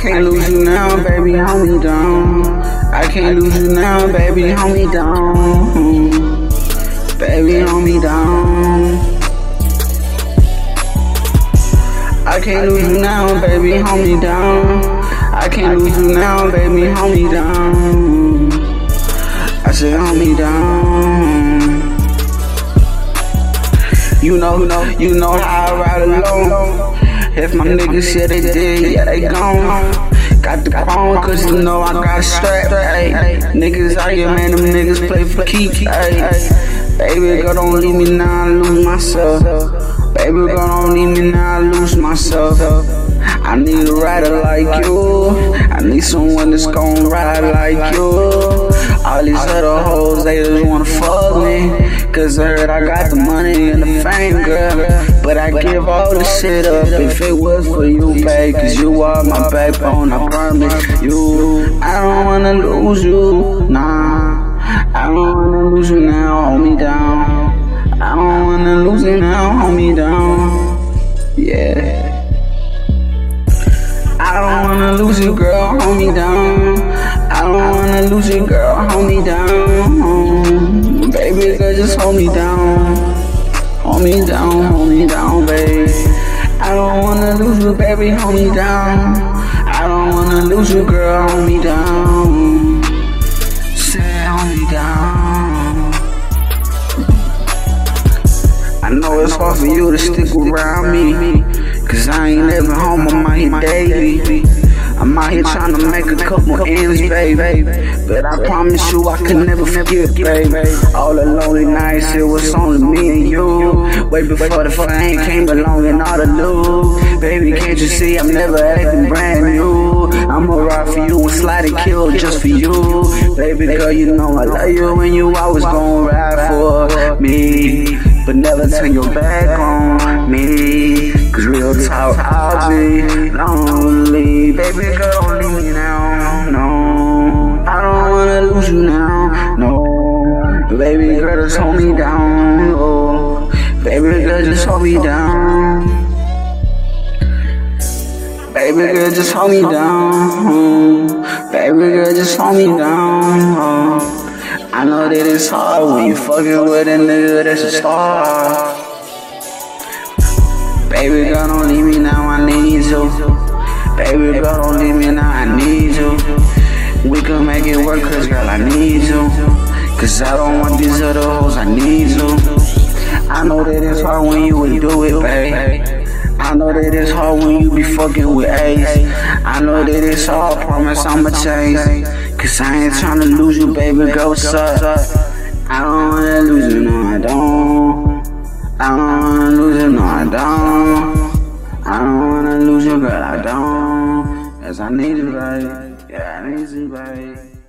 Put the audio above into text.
can't lose you now, baby, hold me down. I can't lose you now, baby, hold me down. Baby, hold me down. I can't lose you now, baby, hold me down. I can't lose you now, baby, hold me down. I said, hold me down. You know, who know you know how I ride alone. If my niggas say they did, yeah, they gone. Got the phone, cause you know I got a strap. Niggas out here, man, them niggas play for keep. Baby girl, don't leave me now, I lose myself. Baby girl, don't leave me now, I lose myself. I need a rider like you. I need someone that's gon' ride like you. All these other hoes, they just wanna fuck I I got the money and the fame, girl. But I give all the shit up if it was for you, babe. Cause you are my backbone, I promise you. I don't wanna lose you, nah. I don't wanna lose you now, hold me down. I don't wanna lose you now, hold me down. Yeah. I don't wanna lose you, girl, hold me down. I don't wanna lose you, girl, hold me down. Hold me down. Hold me down, hold me down, babe. I don't wanna lose you, baby, hold me down. I don't wanna lose you, girl, hold me down. Say, hold me down. I know it's hard for you to stick around me. Cause I ain't living home, I'm out daily. I'm out here trying to make a couple ends, baby. But I promise you I can never forget, baby. All the lonely nights, it was only me and you. Way before the fame came along and all the loot. Baby, can't you see I'm never acting brand new? I'ma ride for you and slide and kill just for you. Baby girl, you know I love you and you always gon' ride for me. But never turn your back on me. Talk, I'll be lonely. Baby girl, don't leave me now. No, I don't wanna lose you now. No, baby girl, just hold me down. Oh, baby girl, just hold me down. Baby girl, just hold me down. Baby girl, just hold me down. Oh. I know that it's hard when you fucking with a nigga that's a star. Baby girl, don't leave me now, I need you. Baby girl, don't leave me now, I need you. We can make it work, cause girl, I need you. Cause I don't want these other hoes, I need you. I know that it's hard when you would do it, babe. I know that it's hard when you be fucking with Ace. I know that it's hard, promise I'ma change. Cause I ain't tryna lose you, baby, go suck. I don't wanna lose you, no, I don't. I don't wanna lose you, no, I don't. I don't wanna lose you, girl, I don't. Cause I need you, babe. Yeah, I need you, babe.